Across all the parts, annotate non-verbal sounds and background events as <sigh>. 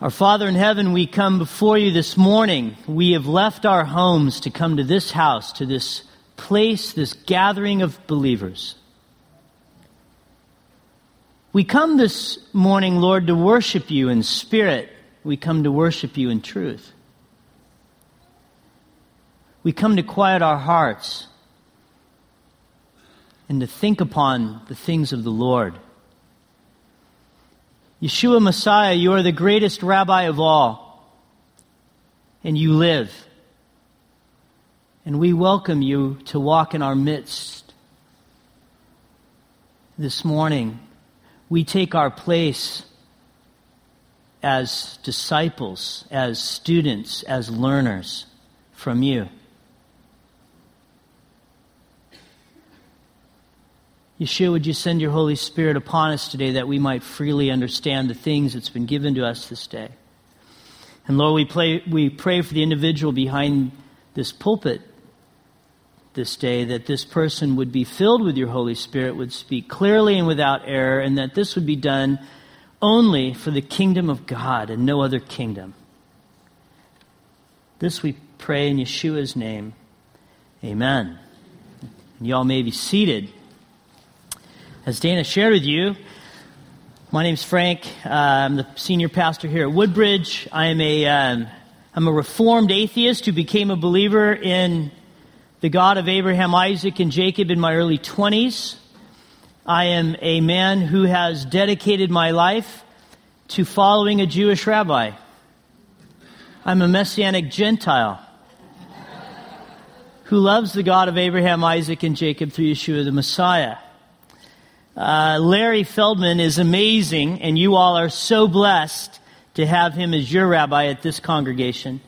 Our Father in heaven, we come before you this morning. We have left our homes to come to this house, to this place, this gathering of believers. We come this morning, Lord, to worship you in spirit. We come to worship you in truth. We come to quiet our hearts and to think upon the things of the Lord. Yeshua Messiah, you are the greatest rabbi of all, and you live. And we welcome you to walk in our midst this morning. We take our place as disciples, as students, as learners from you. Yeshua, would you send your Holy Spirit upon us today that we might freely understand the things that's been given to us this day? And Lord, we, play, we pray for the individual behind this pulpit this day that this person would be filled with your Holy Spirit, would speak clearly and without error, and that this would be done only for the kingdom of God and no other kingdom. This we pray in Yeshua's name. Amen. And y'all may be seated. As Dana shared with you, my name's Frank. Uh, I'm the senior pastor here at Woodbridge. I am a, am um, a reformed atheist who became a believer in the God of Abraham, Isaac, and Jacob in my early 20s. I am a man who has dedicated my life to following a Jewish rabbi. I'm a Messianic Gentile who loves the God of Abraham, Isaac, and Jacob through Yeshua the Messiah. Uh, Larry Feldman is amazing, and you all are so blessed to have him as your rabbi at this congregation.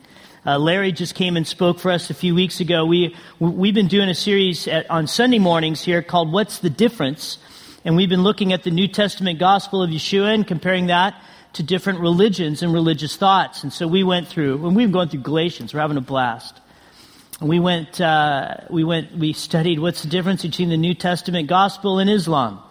Uh, Larry just came and spoke for us a few weeks ago. We, we've been doing a series at, on Sunday mornings here called What's the Difference? And we've been looking at the New Testament gospel of Yeshua and comparing that to different religions and religious thoughts. And so we went through, and we've going through Galatians. We're having a blast. We went, uh, we went, we studied what's the difference between the New Testament gospel and Islam.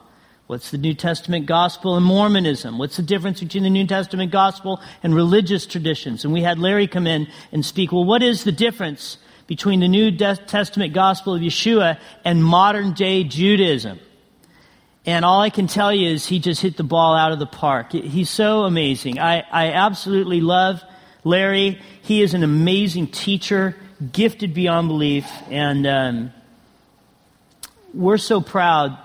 What's the New Testament gospel and Mormonism? What's the difference between the New Testament gospel and religious traditions? And we had Larry come in and speak, well, what is the difference between the New Testament gospel of Yeshua and modern day Judaism? And all I can tell you is he just hit the ball out of the park. He's so amazing. I, I absolutely love Larry. He is an amazing teacher, gifted beyond belief. And um, we're so proud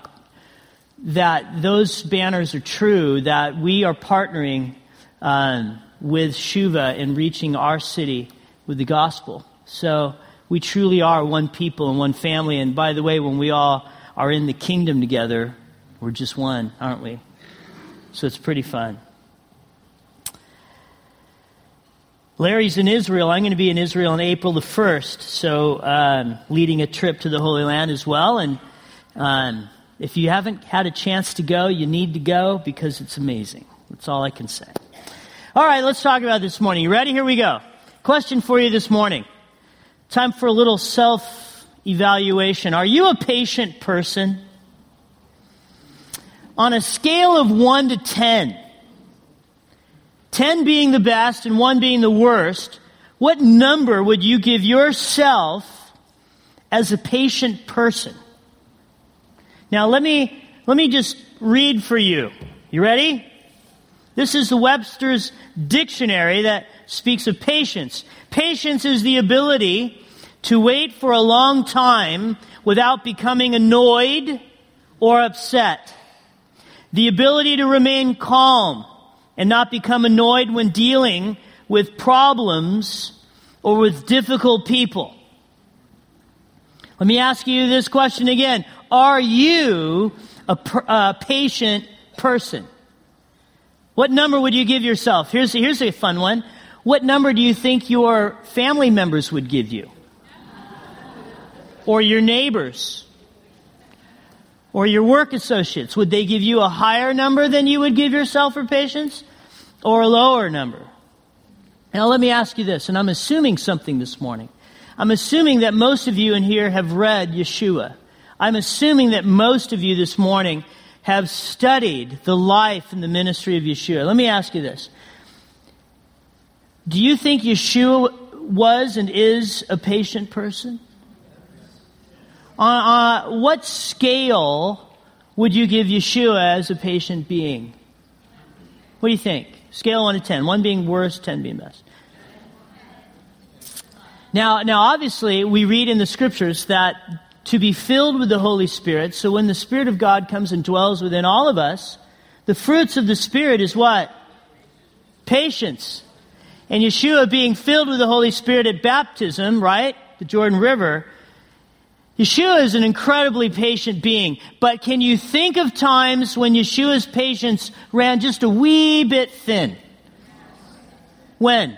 that those banners are true, that we are partnering um, with Shuva in reaching our city with the gospel. So we truly are one people and one family. And by the way, when we all are in the kingdom together, we're just one, aren't we? So it's pretty fun. Larry's in Israel. I'm going to be in Israel on April the 1st, so um, leading a trip to the Holy Land as well. And um, if you haven't had a chance to go, you need to go because it's amazing. That's all I can say. All right, let's talk about this morning. You ready? Here we go. Question for you this morning. Time for a little self evaluation. Are you a patient person? On a scale of 1 to 10, 10 being the best and 1 being the worst, what number would you give yourself as a patient person? Now let me, let me just read for you. You ready? This is the Webster's dictionary that speaks of patience. Patience is the ability to wait for a long time without becoming annoyed or upset. The ability to remain calm and not become annoyed when dealing with problems or with difficult people. Let me ask you this question again. Are you a, a patient person? What number would you give yourself? Here's, here's a fun one. What number do you think your family members would give you? Or your neighbors? Or your work associates? Would they give you a higher number than you would give yourself for patience? Or a lower number? Now let me ask you this, and I'm assuming something this morning. I'm assuming that most of you in here have read Yeshua. I'm assuming that most of you this morning have studied the life and the ministry of Yeshua. Let me ask you this. Do you think Yeshua was and is a patient person? On uh, uh, what scale would you give Yeshua as a patient being? What do you think? Scale 1 to 10. 1 being worst, 10 being best. Now, now obviously, we read in the scriptures that to be filled with the Holy Spirit, so when the Spirit of God comes and dwells within all of us, the fruits of the Spirit is what? Patience. And Yeshua being filled with the Holy Spirit at baptism, right? The Jordan River. Yeshua is an incredibly patient being. But can you think of times when Yeshua's patience ran just a wee bit thin? When?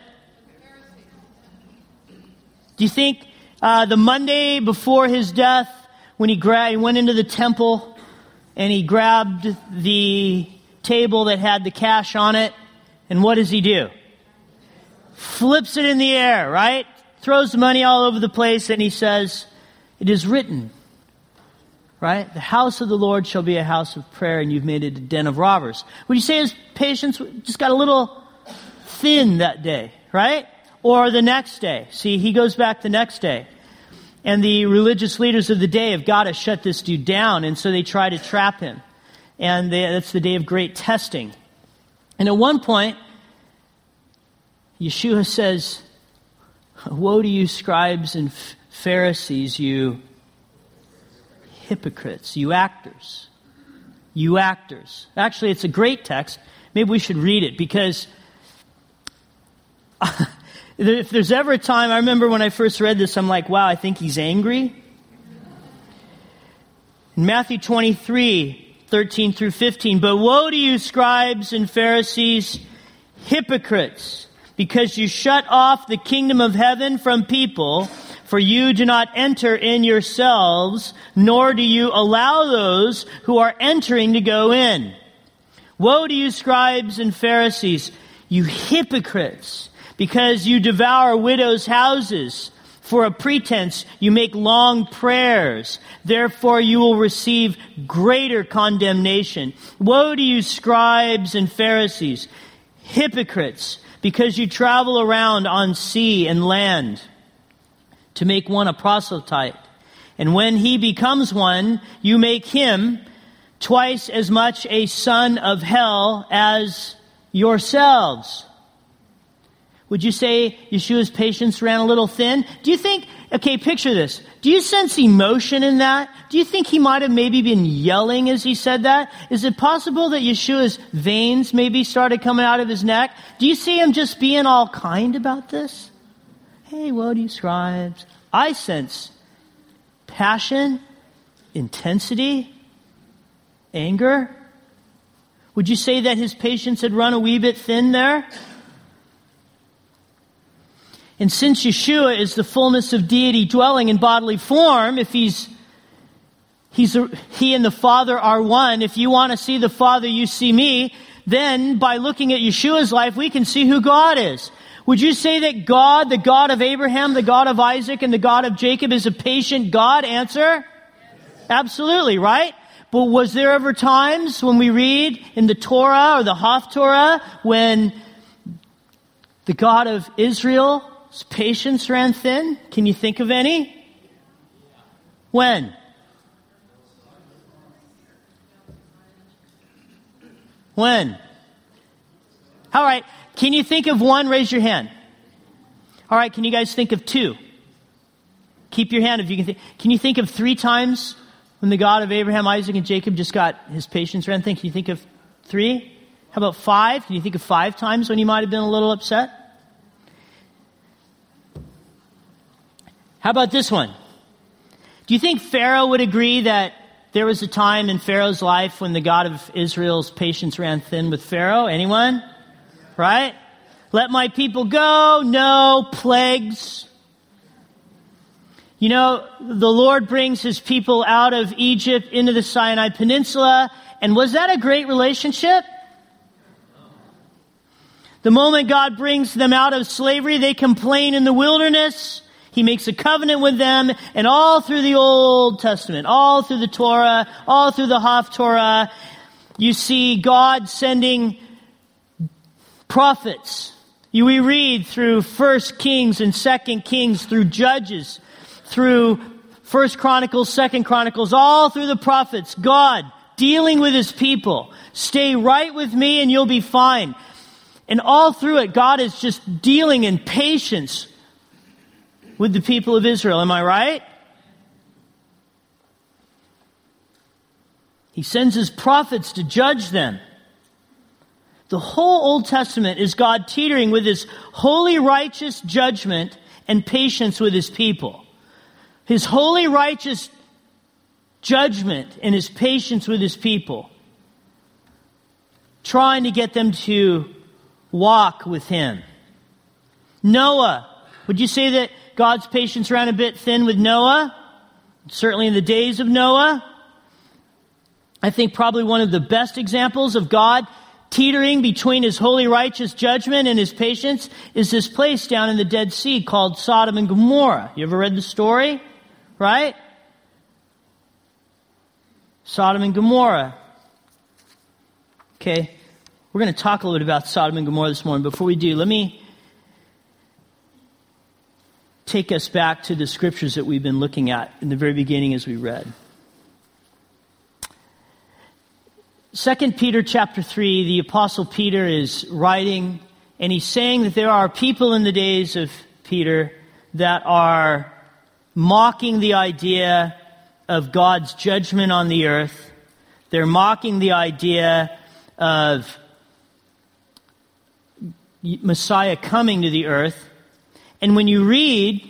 Do you think uh, the Monday before his death, when he, gra- he went into the temple and he grabbed the table that had the cash on it, and what does he do? Flips it in the air, right? Throws the money all over the place, and he says, It is written, right? The house of the Lord shall be a house of prayer, and you've made it a den of robbers. Would you say his patience just got a little thin that day, right? Or the next day. See, he goes back the next day. And the religious leaders of the day have got to shut this dude down, and so they try to trap him. And they, that's the day of great testing. And at one point, Yeshua says, Woe to you, scribes and Pharisees, you hypocrites, you actors. You actors. Actually, it's a great text. Maybe we should read it because <laughs> if there's ever a time, I remember when I first read this, I'm like, wow, I think he's angry. In Matthew 23, 13 through 15, but woe to you, scribes and Pharisees, hypocrites, because you shut off the kingdom of heaven from people, for you do not enter in yourselves, nor do you allow those who are entering to go in. Woe to you, scribes and Pharisees, you hypocrites! Because you devour widows' houses. For a pretense, you make long prayers. Therefore, you will receive greater condemnation. Woe to you, scribes and Pharisees, hypocrites, because you travel around on sea and land to make one a proselyte. And when he becomes one, you make him twice as much a son of hell as yourselves. Would you say Yeshua's patience ran a little thin? Do you think, okay, picture this. Do you sense emotion in that? Do you think he might have maybe been yelling as he said that? Is it possible that Yeshua's veins maybe started coming out of his neck? Do you see him just being all kind about this? Hey, what do you scribes? I sense passion, intensity, anger. Would you say that his patience had run a wee bit thin there? And since Yeshua is the fullness of deity dwelling in bodily form, if he's, he's a, he and the Father are one, if you want to see the Father, you see me, then by looking at Yeshua's life, we can see who God is. Would you say that God, the God of Abraham, the God of Isaac, and the God of Jacob is a patient God? Answer? Absolutely, right? But was there ever times when we read in the Torah or the Haftorah when the God of Israel patience ran thin? Can you think of any? When? When? All right. Can you think of one? Raise your hand. All right. Can you guys think of two? Keep your hand if you can think. Can you think of three times when the God of Abraham, Isaac, and Jacob just got his patience ran thin? Can you think of three? How about five? Can you think of five times when he might have been a little upset? How about this one? Do you think Pharaoh would agree that there was a time in Pharaoh's life when the God of Israel's patience ran thin with Pharaoh? Anyone? Right? Let my people go. No plagues. You know, the Lord brings his people out of Egypt into the Sinai Peninsula. And was that a great relationship? The moment God brings them out of slavery, they complain in the wilderness. He makes a covenant with them, and all through the Old Testament, all through the Torah, all through the Haftorah, you see God sending prophets we read through First Kings and Second Kings, through Judges, through First Chronicles, Second Chronicles, all through the prophets, God dealing with his people. Stay right with me and you'll be fine. And all through it, God is just dealing in patience with the people of Israel. Am I right? He sends his prophets to judge them. The whole Old Testament is God teetering with his holy, righteous judgment and patience with his people. His holy, righteous judgment and his patience with his people. Trying to get them to walk with him. Noah. Would you say that God's patience ran a bit thin with Noah? Certainly in the days of Noah. I think probably one of the best examples of God teetering between his holy righteous judgment and his patience is this place down in the Dead Sea called Sodom and Gomorrah. You ever read the story? Right? Sodom and Gomorrah. Okay, we're going to talk a little bit about Sodom and Gomorrah this morning. Before we do, let me take us back to the scriptures that we've been looking at in the very beginning as we read. 2 Peter chapter 3, the apostle Peter is writing and he's saying that there are people in the days of Peter that are mocking the idea of God's judgment on the earth. They're mocking the idea of Messiah coming to the earth. And when you read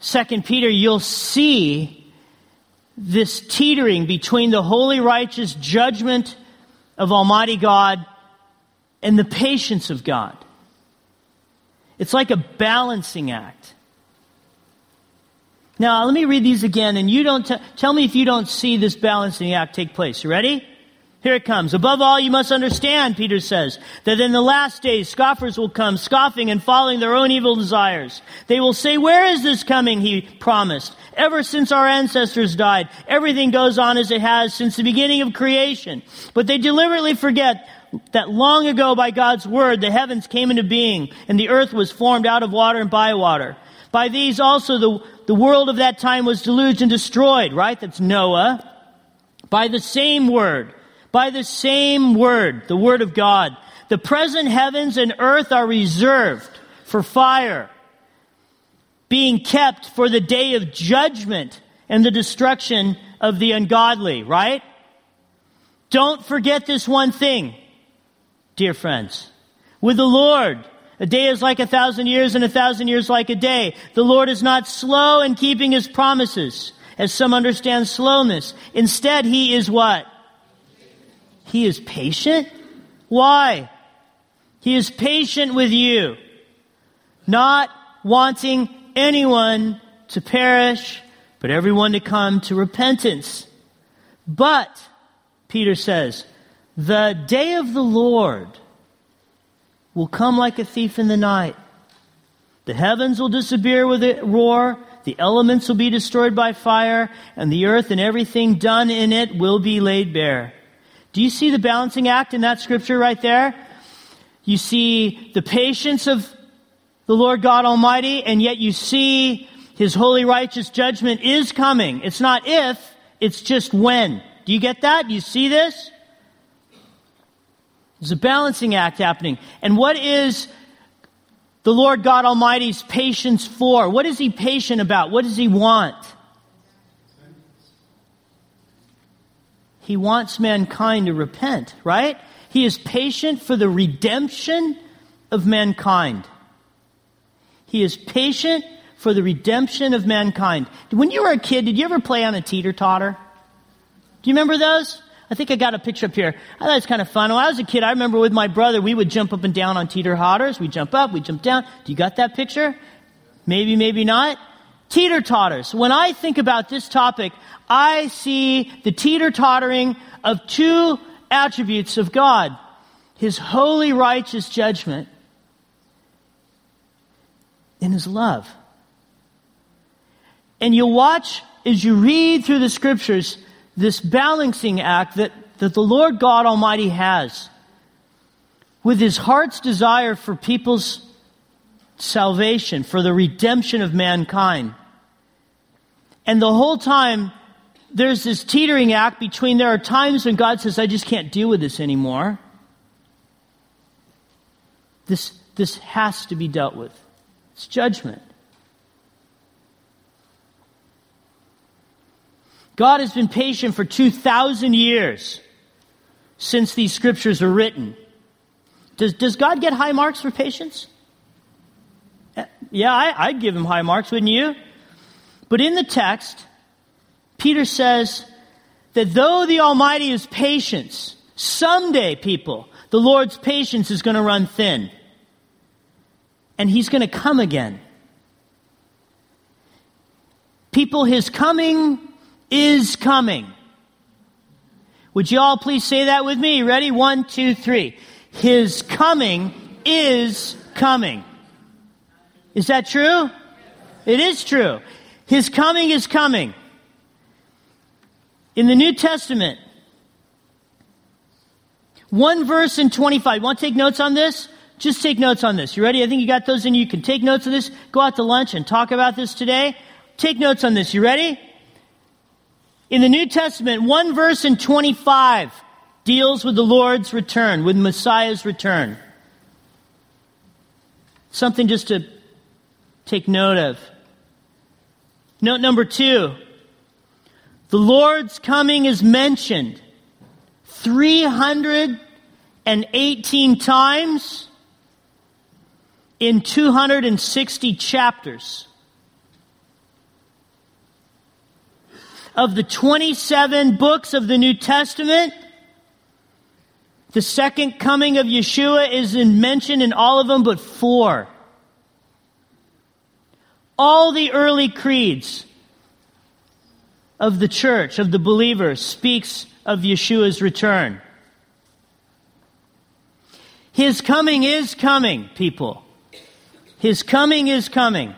2 Peter, you'll see this teetering between the holy, righteous judgment of Almighty God and the patience of God. It's like a balancing act. Now, let me read these again, and you don't t- tell me if you don't see this balancing act take place. You ready? Here it comes. Above all, you must understand, Peter says, that in the last days scoffers will come, scoffing and following their own evil desires. They will say, where is this coming, he promised? Ever since our ancestors died, everything goes on as it has since the beginning of creation. But they deliberately forget that long ago by God's word, the heavens came into being and the earth was formed out of water and by water. By these also the, the world of that time was deluged and destroyed, right? That's Noah. By the same word by the same word, the word of God. The present heavens and earth are reserved for fire, being kept for the day of judgment and the destruction of the ungodly, right? Don't forget this one thing, dear friends. With the Lord, a day is like a thousand years and a thousand years like a day. The Lord is not slow in keeping his promises, as some understand slowness. Instead, he is what? He is patient. Why? He is patient with you, not wanting anyone to perish, but everyone to come to repentance. But, Peter says, the day of the Lord will come like a thief in the night. The heavens will disappear with a roar, the elements will be destroyed by fire, and the earth and everything done in it will be laid bare. Do you see the balancing act in that scripture right there? You see the patience of the Lord God Almighty, and yet you see his holy righteous judgment is coming. It's not if, it's just when. Do you get that? Do you see this? There's a balancing act happening. And what is the Lord God Almighty's patience for? What is he patient about? What does he want? He wants mankind to repent, right? He is patient for the redemption of mankind. He is patient for the redemption of mankind. When you were a kid, did you ever play on a teeter totter? Do you remember those? I think I got a picture up here. I thought it was kind of fun. When I was a kid, I remember with my brother, we would jump up and down on teeter totters. We jump up, we jump down. Do you got that picture? Maybe, maybe not. Teeter totters. When I think about this topic, I see the teeter tottering of two attributes of God His holy, righteous judgment and His love. And you'll watch as you read through the scriptures this balancing act that, that the Lord God Almighty has with his heart's desire for people's salvation, for the redemption of mankind. And the whole time, there's this teetering act between there are times when God says, I just can't deal with this anymore. This, this has to be dealt with. It's judgment. God has been patient for 2,000 years since these scriptures were written. Does, does God get high marks for patience? Eh, yeah, I, I'd give him high marks, wouldn't you? But in the text, Peter says that though the Almighty is patience, someday, people, the Lord's patience is going to run thin. And he's going to come again. People, his coming is coming. Would you all please say that with me? Ready? One, two, three. His coming is coming. Is that true? It is true. His coming is coming. In the New Testament, one verse in 25. You want to take notes on this? Just take notes on this. You ready? I think you got those in you. You can take notes of this. Go out to lunch and talk about this today. Take notes on this. You ready? In the New Testament, one verse in 25 deals with the Lord's return, with Messiah's return. Something just to take note of. Note number two the Lord's coming is mentioned 318 times in 260 chapters. Of the 27 books of the New Testament, the second coming of Yeshua is in mentioned in all of them but four. All the early creeds of the church, of the believers, speaks of Yeshua's return. His coming is coming, people. His coming is coming.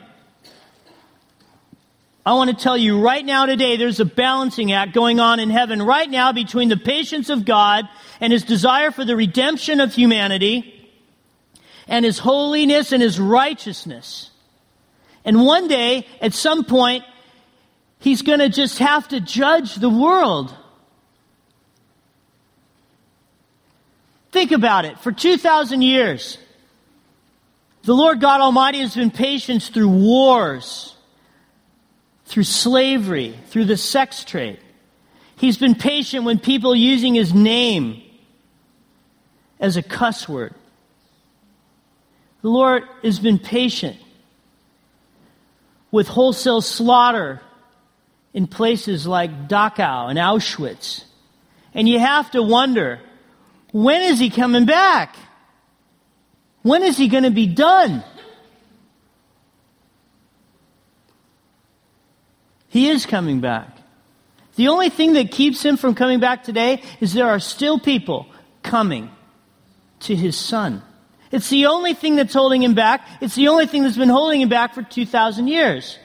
I want to tell you right now today, there's a balancing act going on in heaven right now between the patience of God and his desire for the redemption of humanity and his holiness and his righteousness. And one day, at some point, he's going to just have to judge the world. Think about it. For 2,000 years, the Lord God Almighty has been patient through wars, through slavery, through the sex trade. He's been patient when people using his name as a cuss word. The Lord has been patient with wholesale slaughter in places like Dachau and Auschwitz. And you have to wonder, when is he coming back? When is he going to be done? He is coming back. The only thing that keeps him from coming back today is there are still people coming to his son. It's the only thing that's holding him back. It's the only thing that's been holding him back for 2,000 years.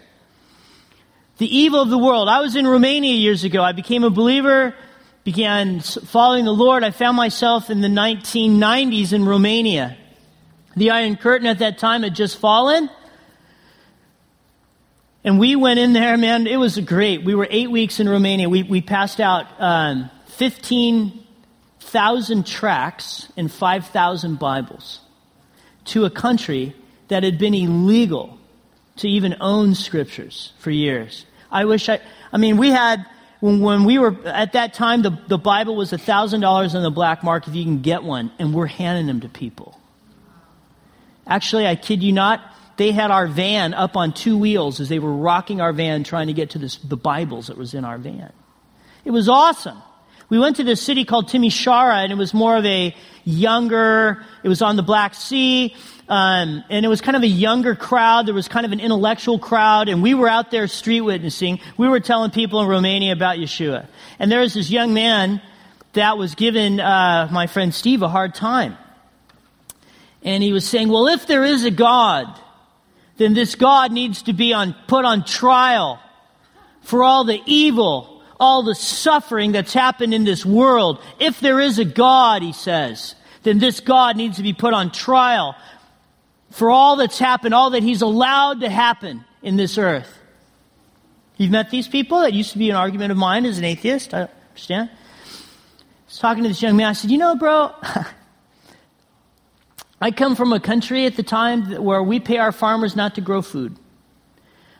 The evil of the world. I was in Romania years ago. I became a believer, began following the Lord. I found myself in the 1990s in Romania. The Iron Curtain at that time had just fallen. And we went in there, man, it was great. We were eight weeks in Romania. We, we passed out um, 15,000 tracts and 5,000 Bibles to a country that had been illegal to even own scriptures for years. I wish I, I mean, we had, when, when we were, at that time, the, the Bible was $1,000 on the black market if you can get one, and we're handing them to people. Actually, I kid you not, they had our van up on two wheels as they were rocking our van trying to get to this, the Bibles that was in our van. It was awesome. We went to this city called Timisoara, and it was more of a younger, it was on the Black Sea, um, and it was kind of a younger crowd. There was kind of an intellectual crowd, and we were out there street witnessing. We were telling people in Romania about Yeshua. And there was this young man that was giving uh, my friend Steve a hard time. And he was saying, well, if there is a God, then this God needs to be on, put on trial for all the evil all the suffering that's happened in this world. If there is a God, he says, then this God needs to be put on trial for all that's happened, all that He's allowed to happen in this earth. You've met these people? That used to be an argument of mine as an atheist. I understand. I was talking to this young man. I said, You know, bro, <laughs> I come from a country at the time where we pay our farmers not to grow food.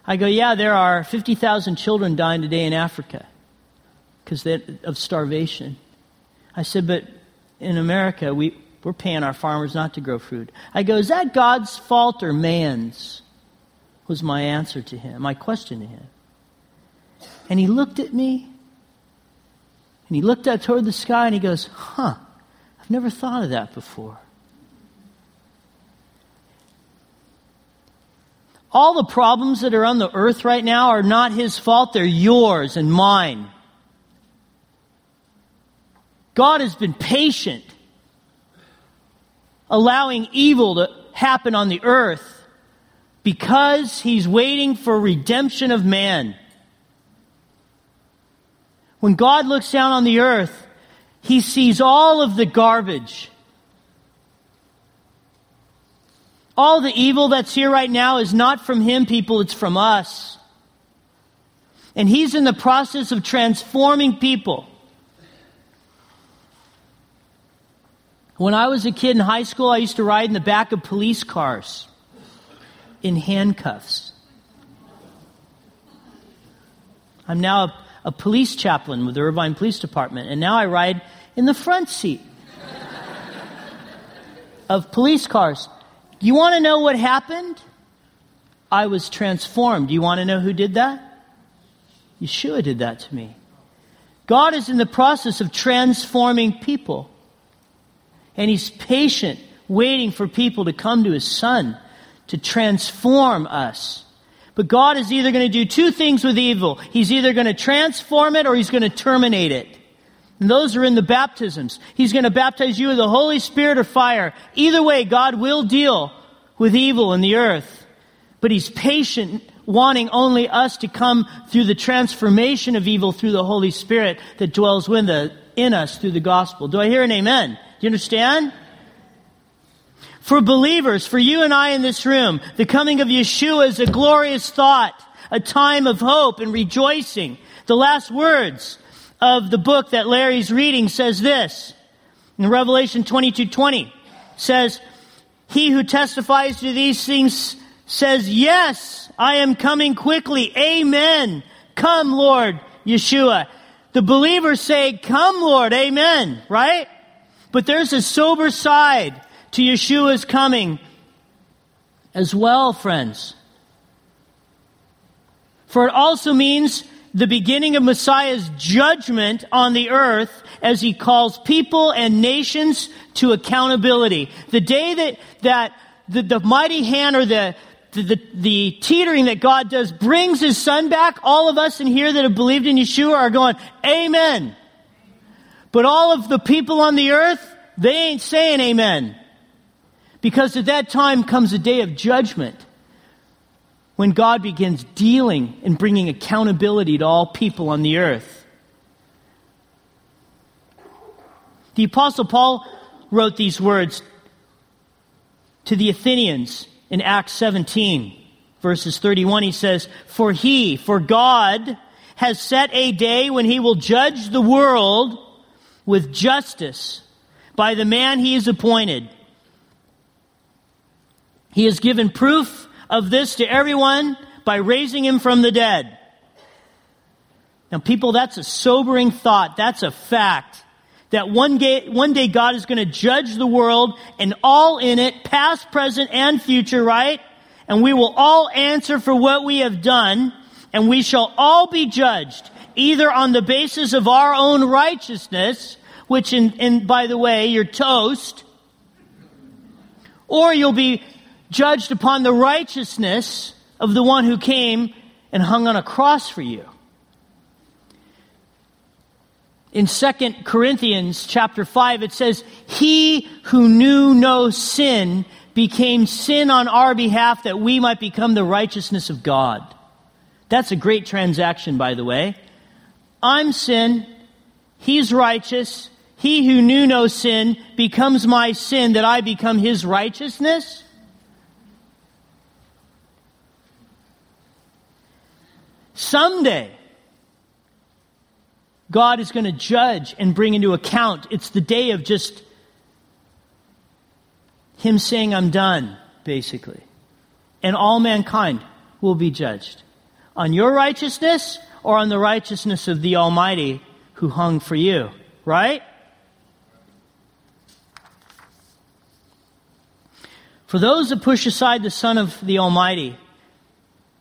I go, Yeah, there are 50,000 children dying today in Africa because of starvation. I said, But in America, we, we're paying our farmers not to grow food. I go, Is that God's fault or man's? Was my answer to him, my question to him. And he looked at me, and he looked out toward the sky, and he goes, Huh, I've never thought of that before. All the problems that are on the earth right now are not his fault, they're yours and mine. God has been patient, allowing evil to happen on the earth because he's waiting for redemption of man. When God looks down on the earth, he sees all of the garbage. All the evil that's here right now is not from him, people, it's from us. And he's in the process of transforming people. When I was a kid in high school, I used to ride in the back of police cars in handcuffs. I'm now a a police chaplain with the Irvine Police Department, and now I ride in the front seat of police cars. You want to know what happened? I was transformed. You want to know who did that? Yeshua did that to me. God is in the process of transforming people. And He's patient, waiting for people to come to His Son to transform us. But God is either going to do two things with evil. He's either going to transform it or he's going to terminate it. And those are in the baptisms. He's going to baptize you with the Holy Spirit or fire. Either way, God will deal with evil in the earth. But he's patient, wanting only us to come through the transformation of evil through the Holy Spirit that dwells in us through the gospel. Do I hear an amen? You understand? For believers, for you and I in this room, the coming of Yeshua is a glorious thought, a time of hope and rejoicing. The last words of the book that Larry's reading says this. In Revelation 22, 20 says, He who testifies to these things says, Yes, I am coming quickly. Amen. Come, Lord Yeshua. The believers say, Come, Lord. Amen. Right? But there's a sober side to Yeshua's coming as well, friends. For it also means the beginning of Messiah's judgment on the earth as he calls people and nations to accountability. The day that, that the, the mighty hand or the, the, the, the, teetering that God does brings his son back, all of us in here that have believed in Yeshua are going, Amen. But all of the people on the earth, they ain't saying amen. Because at that time comes a day of judgment when God begins dealing and bringing accountability to all people on the earth. The Apostle Paul wrote these words to the Athenians in Acts 17, verses 31. He says, For he, for God, has set a day when he will judge the world with justice by the man he has appointed he has given proof of this to everyone by raising him from the dead. Now, people, that's a sobering thought. That's a fact. That one day, one day God is going to judge the world and all in it, past, present, and future, right? And we will all answer for what we have done, and we shall all be judged, either on the basis of our own righteousness, which in, in by the way, you're toast, or you'll be judged upon the righteousness of the one who came and hung on a cross for you. In 2 Corinthians chapter 5 it says, "He who knew no sin became sin on our behalf that we might become the righteousness of God." That's a great transaction by the way. I'm sin, he's righteous, he who knew no sin becomes my sin that I become his righteousness? Someday, God is going to judge and bring into account. It's the day of just Him saying, I'm done, basically. And all mankind will be judged on your righteousness or on the righteousness of the Almighty who hung for you, right? For those that push aside the Son of the Almighty,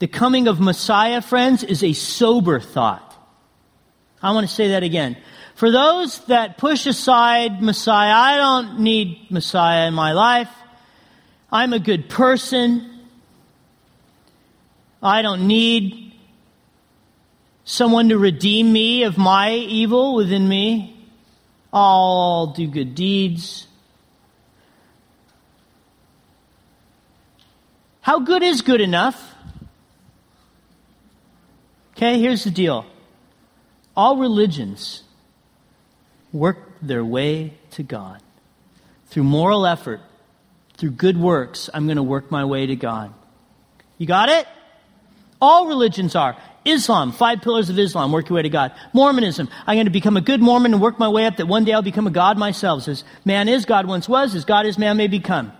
the coming of Messiah, friends, is a sober thought. I want to say that again. For those that push aside Messiah, I don't need Messiah in my life. I'm a good person. I don't need someone to redeem me of my evil within me. I'll do good deeds. How good is good enough? Okay, here's the deal. All religions work their way to God. Through moral effort, through good works, I'm going to work my way to God. You got it? All religions are. Islam, five pillars of Islam, work your way to God. Mormonism, I'm going to become a good Mormon and work my way up that one day I'll become a God myself. As man is, God once was, as God is, man may become.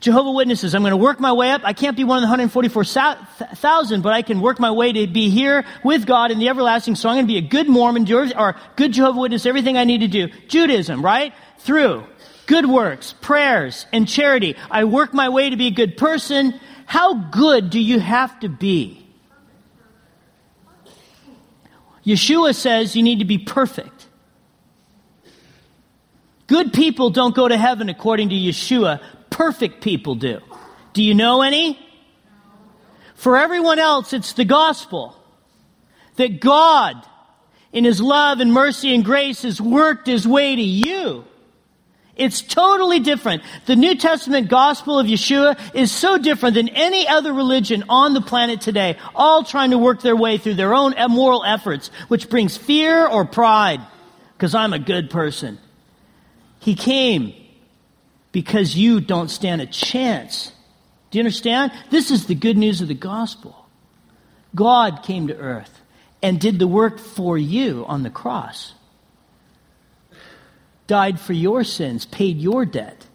Jehovah Witnesses, I'm going to work my way up. I can't be one of the 144,000, but I can work my way to be here with God in the everlasting. So I'm going to be a good Mormon or good Jehovah Witness, everything I need to do. Judaism, right? Through good works, prayers, and charity. I work my way to be a good person. How good do you have to be? Yeshua says you need to be perfect. Good people don't go to heaven according to Yeshua, perfect people do. Do you know any? For everyone else, it's the gospel that God, in His love and mercy and grace, has worked His way to you. It's totally different. The New Testament gospel of Yeshua is so different than any other religion on the planet today, all trying to work their way through their own moral efforts, which brings fear or pride, because I'm a good person. He came because you don't stand a chance. Do you understand? This is the good news of the gospel. God came to earth and did the work for you on the cross, died for your sins, paid your debt.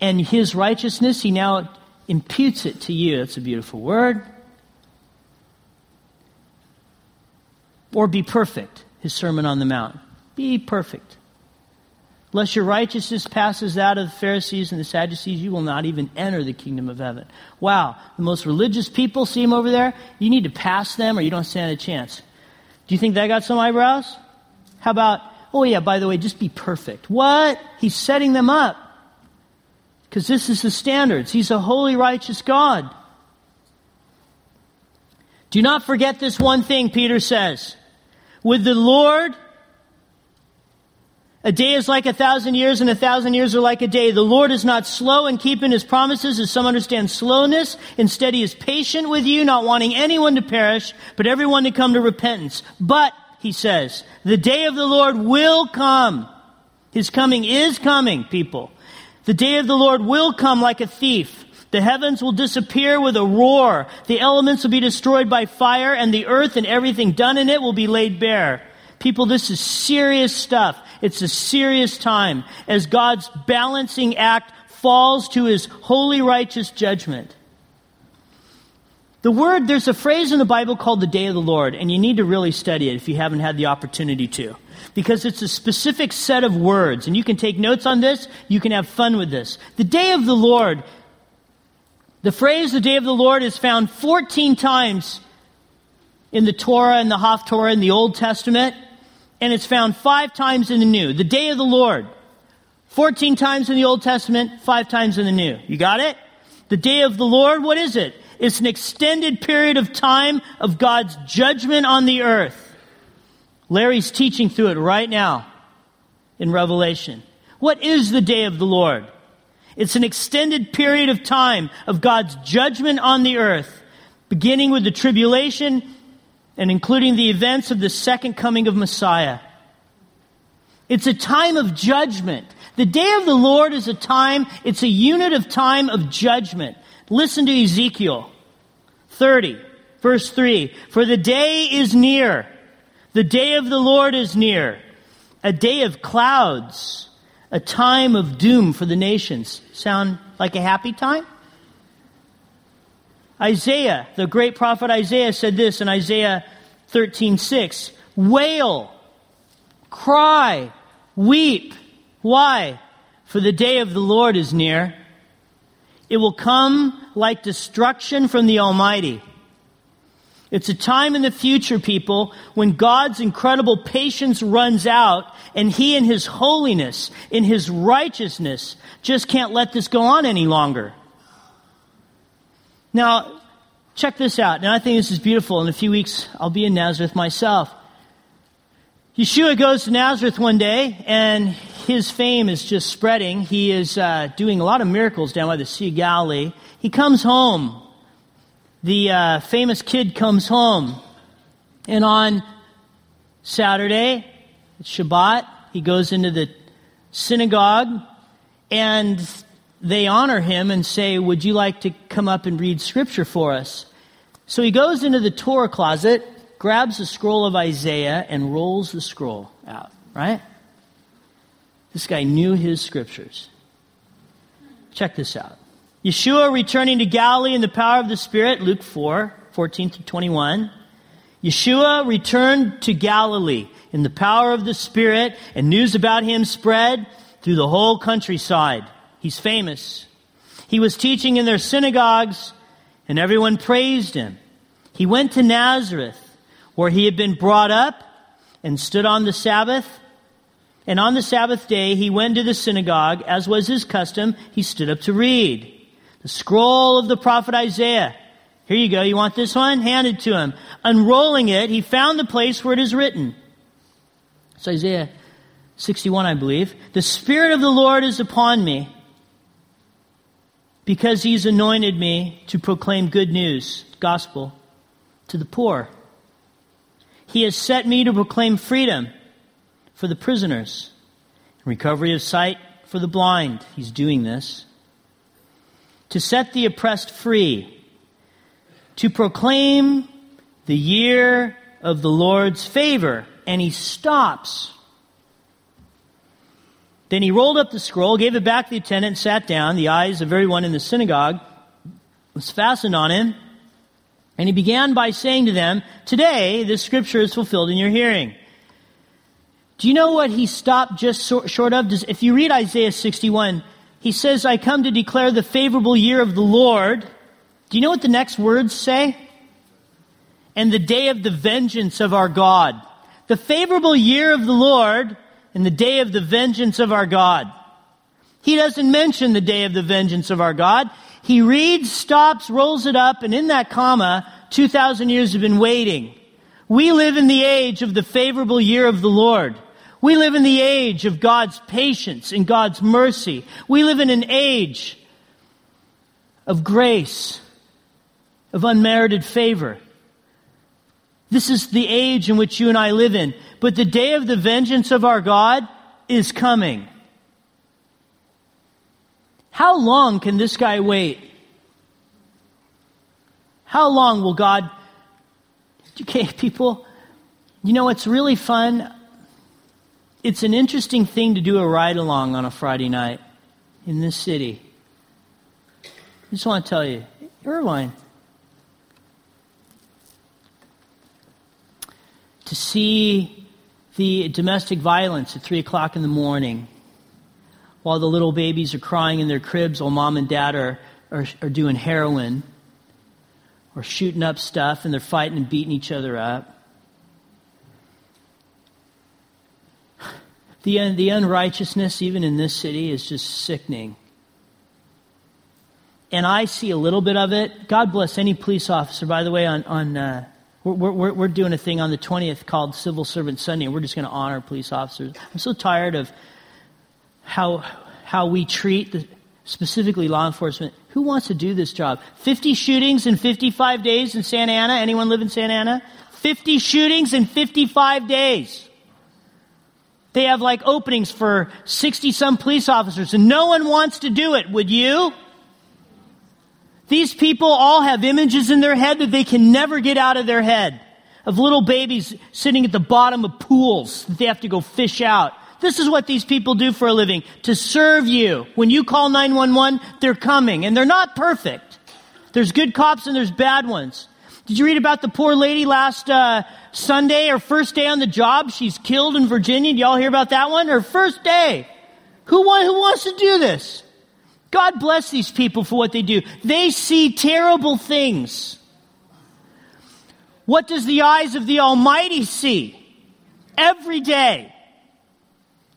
And his righteousness, he now imputes it to you. That's a beautiful word. Or be perfect, his Sermon on the Mount. Be perfect. Lest your righteousness passes that of the Pharisees and the Sadducees, you will not even enter the kingdom of heaven. Wow, the most religious people see him over there. You need to pass them or you don't stand a chance. Do you think that got some eyebrows? How about, oh yeah, by the way, just be perfect. What? He's setting them up. Because this is the standards. He's a holy, righteous God. Do not forget this one thing, Peter says. With the Lord, a day is like a thousand years, and a thousand years are like a day. The Lord is not slow in keeping his promises, as some understand slowness. Instead, he is patient with you, not wanting anyone to perish, but everyone to come to repentance. But, he says, the day of the Lord will come. His coming is coming, people. The day of the Lord will come like a thief. The heavens will disappear with a roar. The elements will be destroyed by fire, and the earth and everything done in it will be laid bare. People, this is serious stuff. It's a serious time as God's balancing act falls to his holy righteous judgment. The word, there's a phrase in the Bible called the day of the Lord, and you need to really study it if you haven't had the opportunity to. Because it's a specific set of words, and you can take notes on this, you can have fun with this. The day of the Lord, the phrase the day of the Lord is found 14 times in the Torah and the Haftorah in the Old Testament and it's found five times in the New. The day of the Lord. 14 times in the Old Testament, five times in the New. You got it? The day of the Lord, what is it? It's an extended period of time of God's judgment on the earth. Larry's teaching through it right now in Revelation. What is the day of the Lord? It's an extended period of time of God's judgment on the earth, beginning with the tribulation and including the events of the second coming of Messiah. It's a time of judgment. The day of the Lord is a time, it's a unit of time of judgment. Listen to Ezekiel 30, verse 3. For the day is near. The day of the Lord is near. A day of clouds. A time of doom for the nations. Sound like a happy time? Isaiah, the great prophet Isaiah said this in Isaiah 13:6, "Wail, cry, weep. Why? For the day of the Lord is near. It will come like destruction from the Almighty. It's a time in the future, people, when God's incredible patience runs out and He in His holiness, in His righteousness, just can't let this go on any longer. Now, check this out. And I think this is beautiful. In a few weeks, I'll be in Nazareth myself. Yeshua goes to Nazareth one day, and his fame is just spreading. He is uh, doing a lot of miracles down by the Sea of Galilee. He comes home. The uh, famous kid comes home. And on Saturday, Shabbat, he goes into the synagogue, and they honor him and say, Would you like to come up and read scripture for us? So he goes into the Torah closet, grabs the scroll of Isaiah, and rolls the scroll out, right? This guy knew his scriptures. Check this out. Yeshua returning to Galilee in the power of the Spirit, Luke 4, 14 to 21. Yeshua returned to Galilee in the power of the Spirit, and news about him spread through the whole countryside. He's famous. He was teaching in their synagogues, and everyone praised him. He went to Nazareth, where he had been brought up, and stood on the Sabbath. And on the Sabbath day, he went to the synagogue. As was his custom, he stood up to read. The scroll of the prophet Isaiah. Here you go. You want this one? Handed to him. Unrolling it, he found the place where it is written. It's Isaiah 61, I believe. The Spirit of the Lord is upon me because he's anointed me to proclaim good news, gospel, to the poor. He has set me to proclaim freedom for the prisoners, recovery of sight for the blind. He's doing this. To set the oppressed free, to proclaim the year of the Lord's favor. And he stops then he rolled up the scroll, gave it back to the attendant, sat down. The eyes of everyone in the synagogue was fastened on him. And he began by saying to them, Today this scripture is fulfilled in your hearing. Do you know what he stopped just short of? If you read Isaiah 61, he says, I come to declare the favorable year of the Lord. Do you know what the next words say? And the day of the vengeance of our God. The favorable year of the Lord and the day of the vengeance of our God. He doesn't mention the day of the vengeance of our God. He reads, stops, rolls it up, and in that comma, 2,000 years have been waiting. We live in the age of the favorable year of the Lord. We live in the age of God's patience and God's mercy. We live in an age of grace, of unmerited favor. This is the age in which you and I live in. But the day of the vengeance of our God is coming. How long can this guy wait? How long will God, okay, <laughs> people, you know, it's really fun. It's an interesting thing to do a ride along on a Friday night in this city. I just want to tell you, Irvine, to see the domestic violence at 3 o'clock in the morning while the little babies are crying in their cribs while mom and dad are, are, are doing heroin or shooting up stuff and they're fighting and beating each other up. <sighs> The, the unrighteousness, even in this city, is just sickening. And I see a little bit of it. God bless any police officer, by the way, on, on uh, we're, we're, we're doing a thing on the 20th called Civil Servant Sunday, and we're just going to honor police officers. I'm so tired of how, how we treat the, specifically law enforcement. Who wants to do this job? 50 shootings in 55 days in Santa Ana. Anyone live in Santa Ana? 50 shootings in 55 days. They have like openings for 60 some police officers and no one wants to do it. Would you? These people all have images in their head that they can never get out of their head of little babies sitting at the bottom of pools that they have to go fish out. This is what these people do for a living to serve you. When you call 911, they're coming and they're not perfect. There's good cops and there's bad ones. Did you read about the poor lady last uh, Sunday, her first day on the job? She's killed in Virginia. Did y'all hear about that one? Her first day. Who, who wants to do this? God bless these people for what they do. They see terrible things. What does the eyes of the Almighty see every day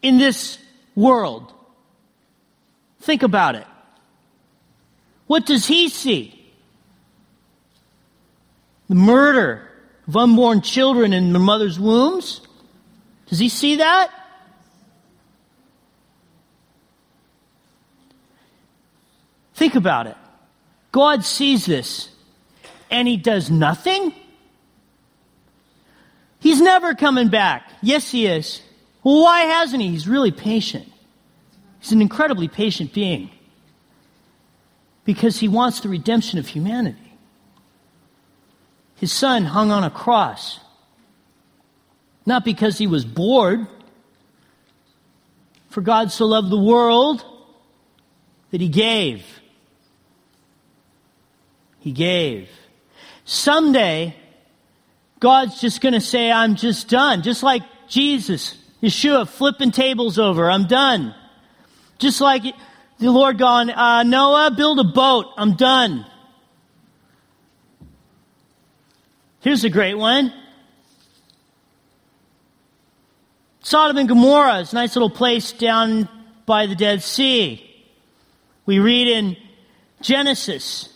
in this world? Think about it. What does He see? the murder of unborn children in their mother's wombs? Does he see that? Think about it. God sees this and he does nothing? He's never coming back. Yes, he is. Well, why hasn't he? He's really patient. He's an incredibly patient being because he wants the redemption of humanity. His son hung on a cross. Not because he was bored. For God so loved the world that he gave. He gave. Someday, God's just going to say, I'm just done. Just like Jesus, Yeshua, flipping tables over. I'm done. Just like the Lord gone, uh, Noah, build a boat. I'm done. Here's a great one. Sodom and Gomorrah is a nice little place down by the Dead Sea. We read in Genesis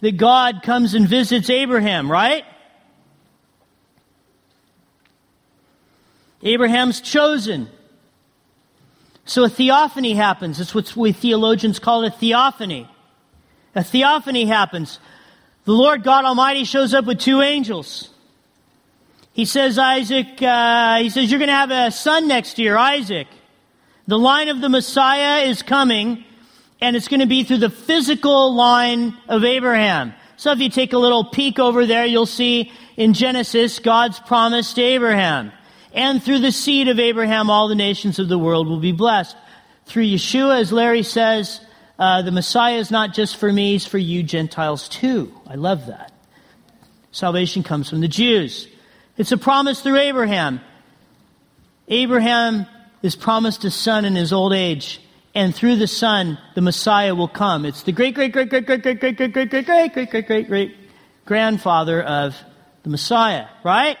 that God comes and visits Abraham, right? Abraham's chosen. So a theophany happens. It's what we theologians call a theophany. A theophany happens the Lord God Almighty shows up with two angels. He says, Isaac, uh, he says, you're going to have a son next year, Isaac. The line of the Messiah is coming, and it's going to be through the physical line of Abraham. So if you take a little peek over there, you'll see in Genesis God's promise to Abraham. And through the seed of Abraham, all the nations of the world will be blessed. Through Yeshua, as Larry says, uh, the Messiah is not just for me, he's for you Gentiles too. I love that. Salvation comes from the Jews. It's a promise through Abraham. Abraham is promised a son in his old age, and through the son, the Messiah will come. It's the great, great, great, great, great, great, great, great, great, great, great, great, great, great, great grandfather of the Messiah, right?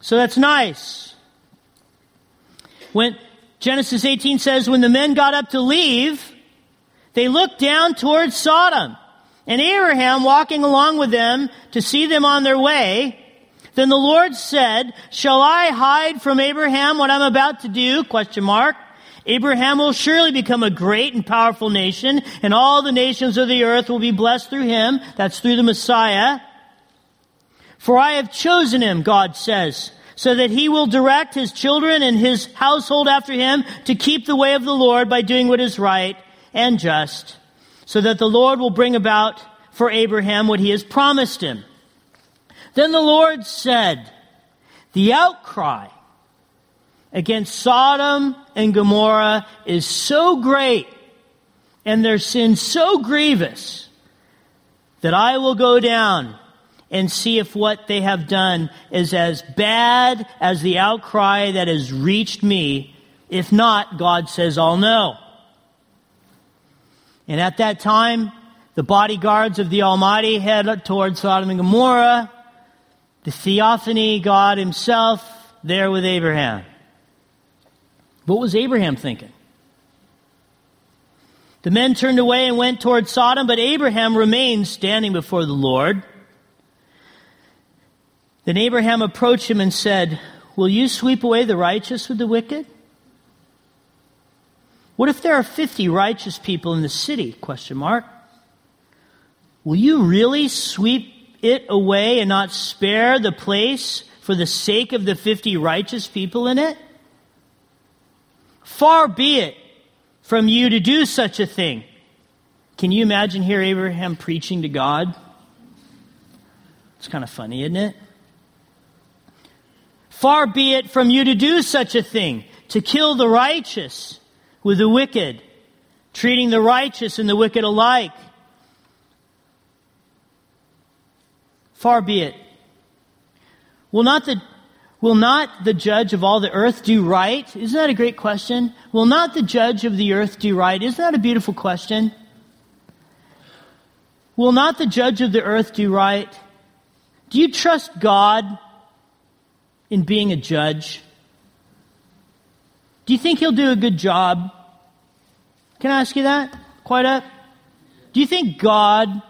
So that's nice. When Genesis 18 says, when the men got up to leave, they looked down towards Sodom. And Abraham walking along with them to see them on their way. Then the Lord said, shall I hide from Abraham what I'm about to do? Question mark. Abraham will surely become a great and powerful nation, and all the nations of the earth will be blessed through him. That's through the Messiah. For I have chosen him, God says, so that he will direct his children and his household after him to keep the way of the Lord by doing what is right and just, so that the Lord will bring about for Abraham what he has promised him. Then the Lord said, the outcry against Sodom and Gomorrah is so great and their sin so grievous that I will go down and see if what they have done is as bad as the outcry that has reached me. If not, God says, I'll know. And at that time, the bodyguards of the Almighty head toward Sodom and Gomorrah. The theophany, God himself, there with Abraham. What was Abraham thinking? The men turned away and went toward Sodom, but Abraham remained standing before the Lord. Then Abraham approached him and said, Will you sweep away the righteous with the wicked? What if there are 50 righteous people in the city? Question mark. Will you really sweep it away and not spare the place for the sake of the 50 righteous people in it? Far be it from you to do such a thing. Can you imagine here Abraham preaching to God? It's kind of funny, isn't it? Far be it from you to do such a thing, to kill the righteous with the wicked, treating the righteous and the wicked alike. Far be it. Will not the Will not the judge of all the earth do right? Isn't that a great question? Will not the judge of the earth do right? Isn't that a beautiful question? Will not the judge of the earth do right? Do you trust God in being a judge? Do you think he'll do a good job? Can I ask you that? Quite up? Do you think God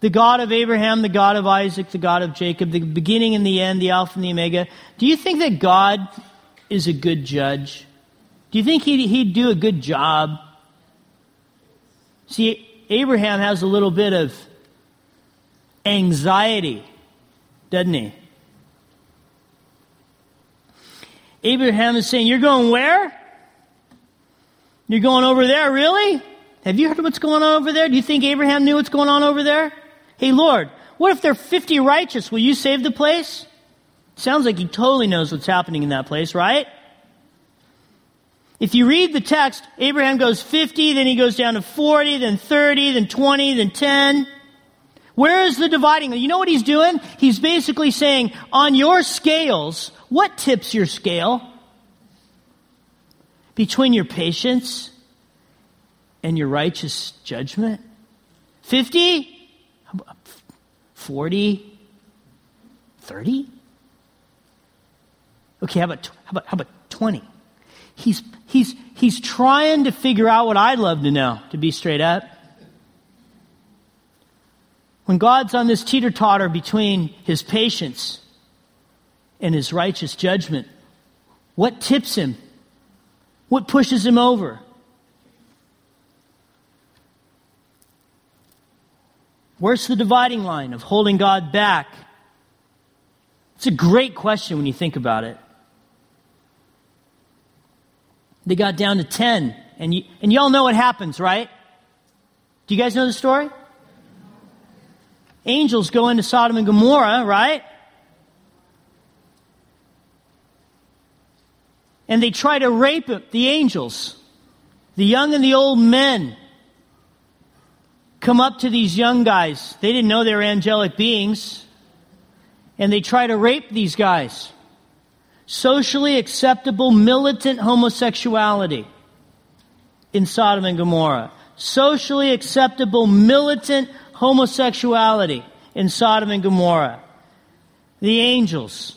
the God of Abraham, the God of Isaac, the God of Jacob, the beginning and the end, the Alpha and the Omega. Do you think that God is a good judge? Do you think he'd, he'd do a good job? See, Abraham has a little bit of anxiety, doesn't he? Abraham is saying, You're going where? You're going over there, really? Have you heard what's going on over there? Do you think Abraham knew what's going on over there? Hey, Lord, what if there are 50 righteous? Will you save the place? Sounds like he totally knows what's happening in that place, right? If you read the text, Abraham goes 50, then he goes down to 40, then 30, then 20, then 10. Where is the dividing? You know what he's doing? He's basically saying, on your scales, what tips your scale? Between your patience and your righteous judgment? 50? 40? 30? Okay, how about, how about, how about 20? He's, he's, he's trying to figure out what I'd love to know, to be straight up. When God's on this teeter totter between his patience and his righteous judgment, what tips him? What pushes him over? Where's the dividing line of holding God back? It's a great question when you think about it. They got down to 10, and, you, and y'all know what happens, right? Do you guys know the story? Angels go into Sodom and Gomorrah, right? And they try to rape the angels, the young and the old men come up to these young guys. They didn't know they were angelic beings. And they try to rape these guys. Socially acceptable militant homosexuality in Sodom and Gomorrah. Socially acceptable militant homosexuality in Sodom and Gomorrah. The angels.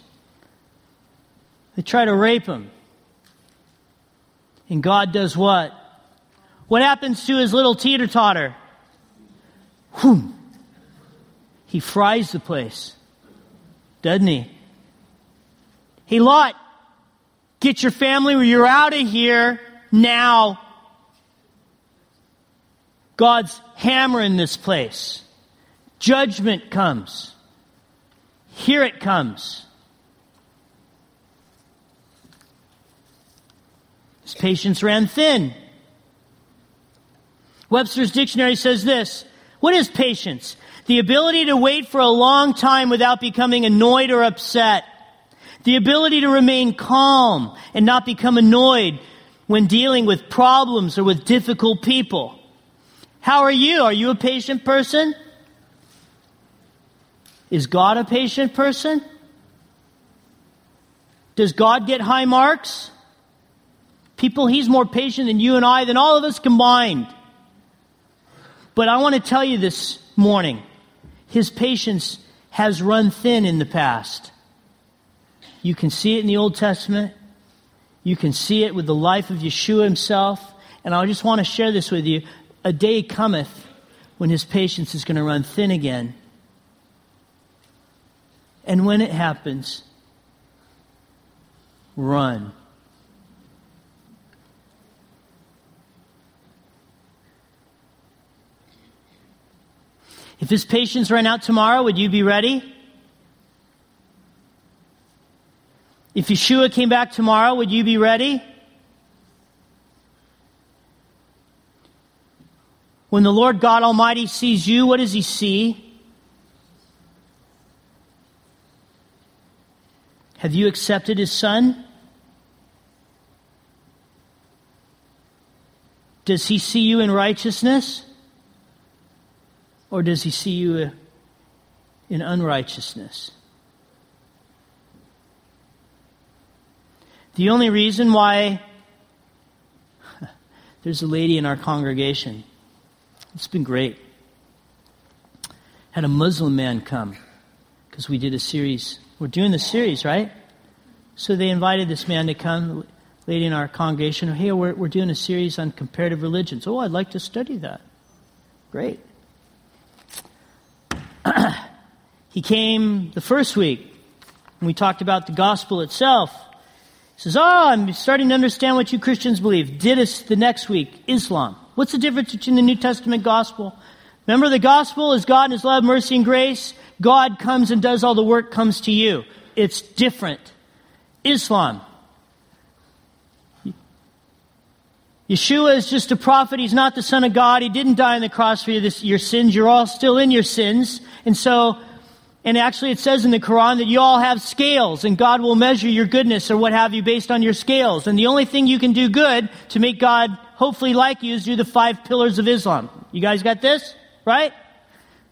They try to rape him. And God does what? What happens to his little teeter totter? Whoom. He fries the place, doesn't he? Hey, Lot, get your family you're out of here now. God's hammer in this place. Judgment comes. Here it comes. His patience ran thin. Webster's dictionary says this what is patience? The ability to wait for a long time without becoming annoyed or upset. The ability to remain calm and not become annoyed when dealing with problems or with difficult people. How are you? Are you a patient person? Is God a patient person? Does God get high marks? People, He's more patient than you and I, than all of us combined. But I want to tell you this morning his patience has run thin in the past. You can see it in the Old Testament. You can see it with the life of Yeshua himself. And I just want to share this with you. A day cometh when his patience is going to run thin again. And when it happens, run. If his patience ran out tomorrow, would you be ready? If Yeshua came back tomorrow, would you be ready? When the Lord God Almighty sees you, what does he see? Have you accepted his son? Does he see you in righteousness? Or does he see you in unrighteousness? The only reason why <laughs> there's a lady in our congregation, it's been great. Had a Muslim man come because we did a series. We're doing the series, right? So they invited this man to come, lady in our congregation. Hey, we're, we're doing a series on comparative religions. Oh, I'd like to study that. Great. <clears throat> he came the first week, and we talked about the gospel itself. He says, Oh, I'm starting to understand what you Christians believe. Did us the next week, Islam. What's the difference between the New Testament gospel? Remember, the gospel is God and His love, mercy, and grace. God comes and does all the work, comes to you. It's different. Islam. Yeshua is just a prophet. He's not the Son of God. He didn't die on the cross for your sins. You're all still in your sins. And so, and actually it says in the Quran that you all have scales and God will measure your goodness or what have you based on your scales. And the only thing you can do good to make God hopefully like you is do the five pillars of Islam. You guys got this? Right?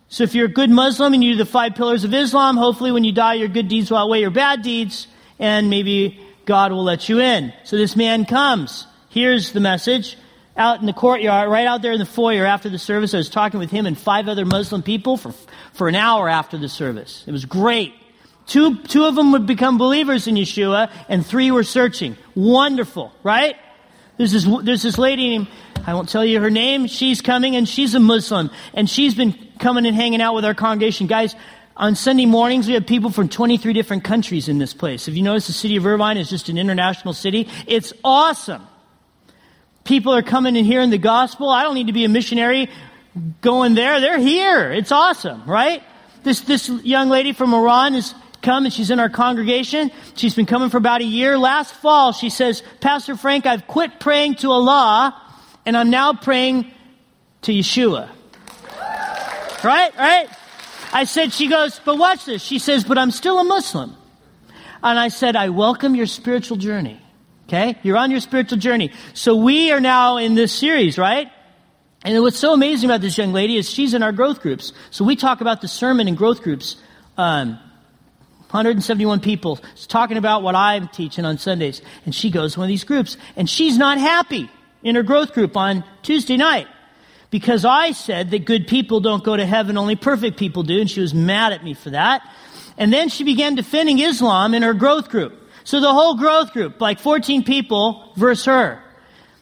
So if you're a good Muslim and you do the five pillars of Islam, hopefully when you die your good deeds will outweigh your bad deeds and maybe God will let you in. So this man comes. Here's the message. Out in the courtyard, right out there in the foyer after the service, I was talking with him and five other Muslim people for, for an hour after the service. It was great. Two, two of them would become believers in Yeshua, and three were searching. Wonderful, right? There's this, there's this lady I won't tell you her name. She's coming, and she's a Muslim, and she's been coming and hanging out with our congregation. Guys, on Sunday mornings, we have people from 23 different countries in this place. If you notice, the city of Irvine is just an international city. It's awesome. People are coming and hearing the gospel. I don't need to be a missionary going there. They're here. It's awesome, right? This, this young lady from Iran has come and she's in our congregation. She's been coming for about a year. Last fall, she says, Pastor Frank, I've quit praying to Allah and I'm now praying to Yeshua. Right? Right? I said, she goes, but watch this. She says, but I'm still a Muslim. And I said, I welcome your spiritual journey. Okay? You're on your spiritual journey. So we are now in this series, right? And what's so amazing about this young lady is she's in our growth groups. So we talk about the sermon in growth groups. Um, 171 people talking about what I'm teaching on Sundays. And she goes to one of these groups. And she's not happy in her growth group on Tuesday night because I said that good people don't go to heaven, only perfect people do, and she was mad at me for that. And then she began defending Islam in her growth group. So the whole growth group, like 14 people, versus her.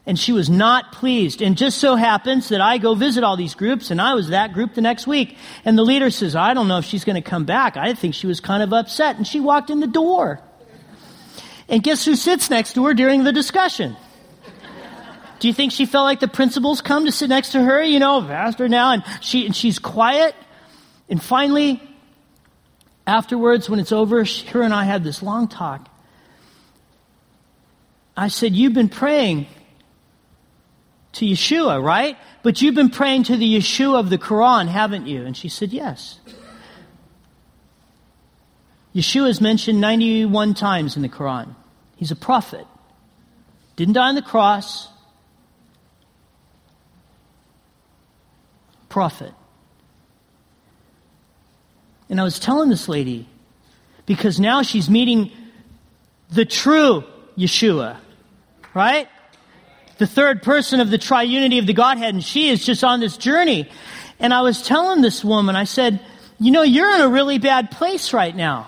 And she was not pleased. And just so happens that I go visit all these groups, and I was that group the next week. And the leader says, I don't know if she's going to come back. I think she was kind of upset. And she walked in the door. And guess who sits next to her during the discussion? Do you think she felt like the principals come to sit next to her, you know, pastor now, and she and she's quiet? And finally, afterwards, when it's over, she, her and I had this long talk. I said, You've been praying to Yeshua, right? But you've been praying to the Yeshua of the Quran, haven't you? And she said, Yes. Yeshua is mentioned 91 times in the Quran. He's a prophet. Didn't die on the cross, prophet. And I was telling this lady, because now she's meeting the true Yeshua, right? The third person of the triunity of the Godhead, and she is just on this journey. And I was telling this woman, I said, You know, you're in a really bad place right now.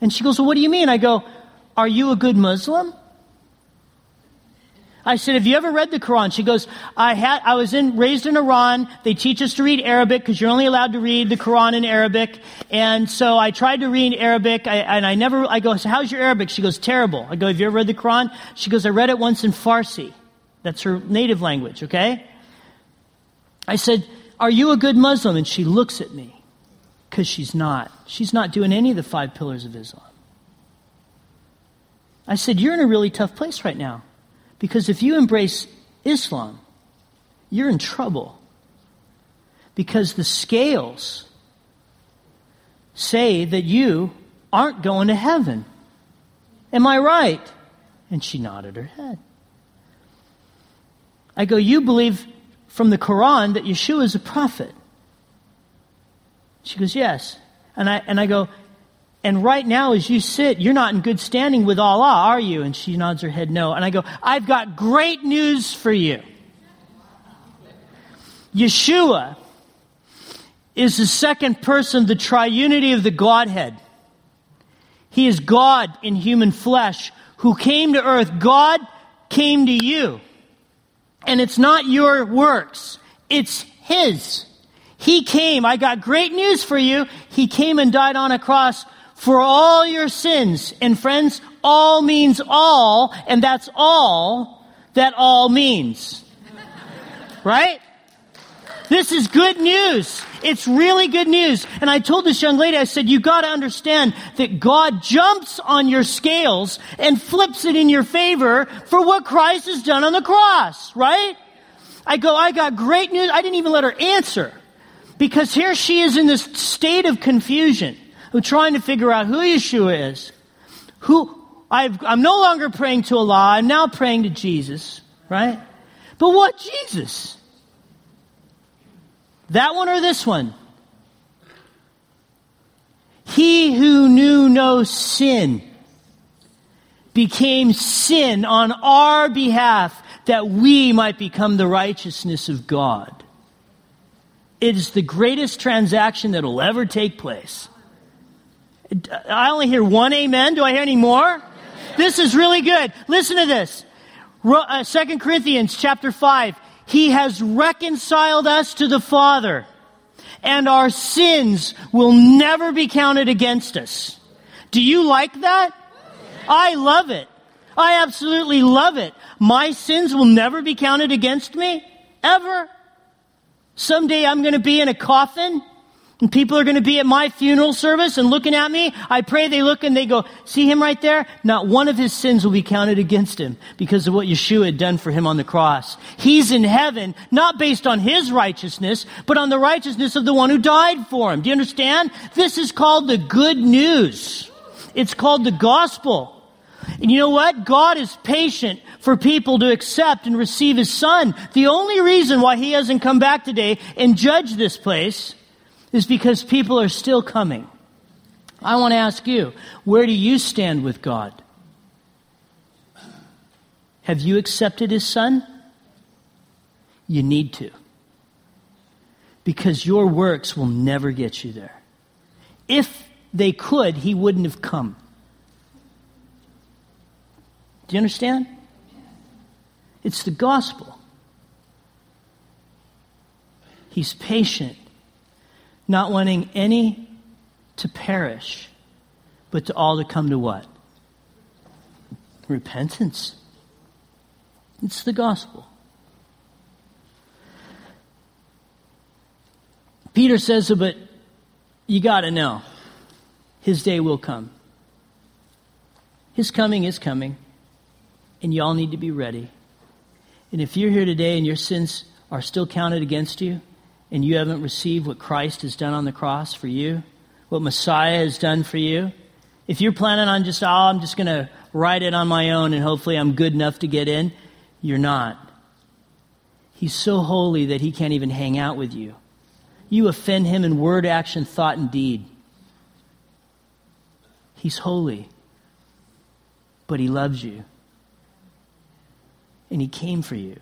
And she goes, Well, what do you mean? I go, Are you a good Muslim? I said, have you ever read the Quran? She goes, I had, I was in, raised in Iran. They teach us to read Arabic because you're only allowed to read the Quran in Arabic. And so I tried to read Arabic I, and I never, I go, so how's your Arabic? She goes, terrible. I go, have you ever read the Quran? She goes, I read it once in Farsi. That's her native language, okay? I said, are you a good Muslim? And she looks at me because she's not. She's not doing any of the five pillars of Islam. I said, You're in a really tough place right now. Because if you embrace Islam, you're in trouble. Because the scales say that you aren't going to heaven. Am I right? And she nodded her head. I go, You believe from the Quran that Yeshua is a prophet? She goes, Yes. And I, and I go, and right now, as you sit, you're not in good standing with Allah, are you? And she nods her head no. And I go, I've got great news for you. Yeshua is the second person, the triunity of the Godhead. He is God in human flesh who came to earth. God came to you. And it's not your works, it's His. He came. I got great news for you. He came and died on a cross for all your sins. And friends, all means all, and that's all that all means. Right? This is good news. It's really good news. And I told this young lady, I said, you gotta understand that God jumps on your scales and flips it in your favor for what Christ has done on the cross, right? I go, I got great news. I didn't even let her answer. Because here she is in this state of confusion, of trying to figure out who Yeshua is. Who, i am no longer praying to Allah, I'm now praying to Jesus, right? But what Jesus? That one or this one? He who knew no sin became sin on our behalf that we might become the righteousness of God. It is the greatest transaction that will ever take place. I only hear one amen. Do I hear any more? This is really good. Listen to this. Uh, Second Corinthians chapter 5. He has reconciled us to the Father, and our sins will never be counted against us. Do you like that? I love it. I absolutely love it. My sins will never be counted against me, ever. Someday I'm going to be in a coffin and people are going to be at my funeral service and looking at me. I pray they look and they go, see him right there? Not one of his sins will be counted against him because of what Yeshua had done for him on the cross. He's in heaven, not based on his righteousness, but on the righteousness of the one who died for him. Do you understand? This is called the good news. It's called the gospel. And you know what? God is patient for people to accept and receive His Son. The only reason why He hasn't come back today and judged this place is because people are still coming. I want to ask you, where do you stand with God? Have you accepted His Son? You need to. Because your works will never get you there. If they could, He wouldn't have come. Do you understand? It's the gospel. He's patient, not wanting any to perish, but to all to come to what? Repentance. It's the gospel. Peter says, but you got to know, his day will come. His coming is coming and y'all need to be ready. And if you're here today and your sins are still counted against you, and you haven't received what Christ has done on the cross for you, what Messiah has done for you, if you're planning on just, oh, I'm just going to write it on my own and hopefully I'm good enough to get in, you're not. He's so holy that he can't even hang out with you. You offend him in word, action, thought, and deed. He's holy, but he loves you and he came for you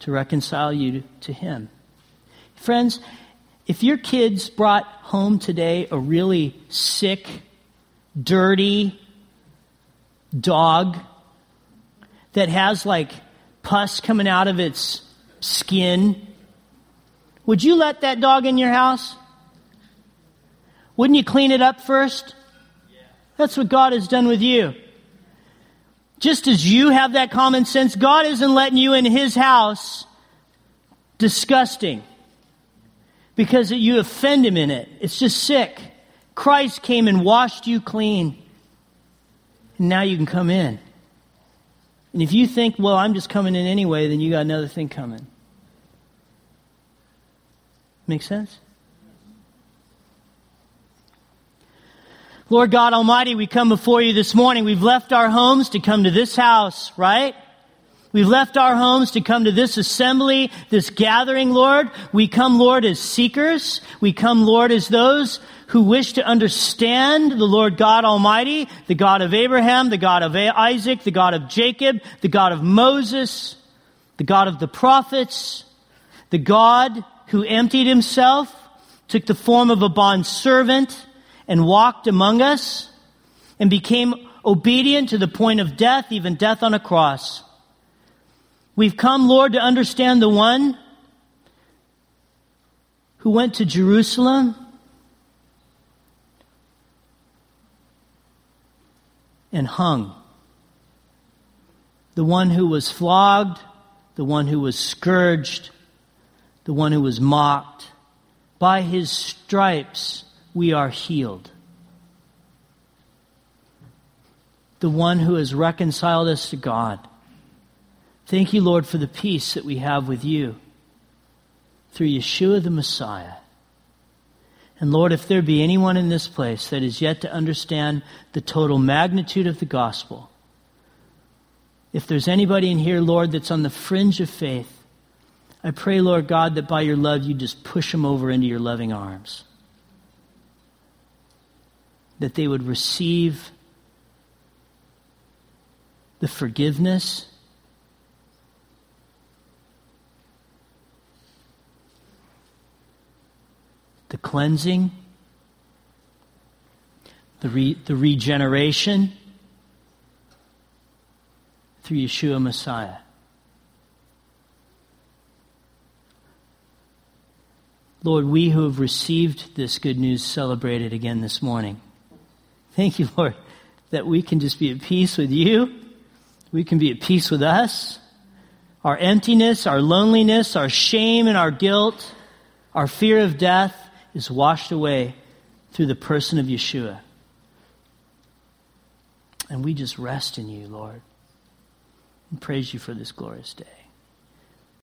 to reconcile you to him. Friends, if your kids brought home today a really sick, dirty dog that has like pus coming out of its skin, would you let that dog in your house? Wouldn't you clean it up first? That's what God has done with you. Just as you have that common sense, God isn't letting you in His house disgusting because you offend Him in it. It's just sick. Christ came and washed you clean And now you can come in. And if you think, well, I'm just coming in anyway, then you got another thing coming. Make sense? Lord God Almighty, we come before you this morning. We've left our homes to come to this house, right? We've left our homes to come to this assembly, this gathering, Lord. We come, Lord, as seekers. We come, Lord, as those who wish to understand the Lord God Almighty, the God of Abraham, the God of Isaac, the God of Jacob, the God of Moses, the God of the prophets, the God who emptied himself, took the form of a bond servant, and walked among us, and became obedient to the point of death, even death on a cross. We've come, Lord, to understand the one who went to Jerusalem and hung. The one who was flogged, the one who was scourged, the one who was mocked. By his stripes we are healed. The one who has reconciled us to God. Thank you, Lord, for the peace that we have with you through Yeshua the Messiah. And Lord, if there be anyone in this place that is yet to understand the total magnitude of the gospel, if there's anybody in here, Lord, that's on the fringe of faith, I pray, Lord God, that by your love you just push them over into your loving arms. That they would receive the forgiveness the cleansing, the, re, the regeneration through Yeshua Messiah. Lord, we who have received this good news celebrate it again this morning. Thank you, Lord, that we can just be at peace with you. We can be at peace with us. Our emptiness, our loneliness, our shame and our guilt, our fear of death, is washed away through the person of Yeshua. And we just rest in you, Lord, and praise you for this glorious day.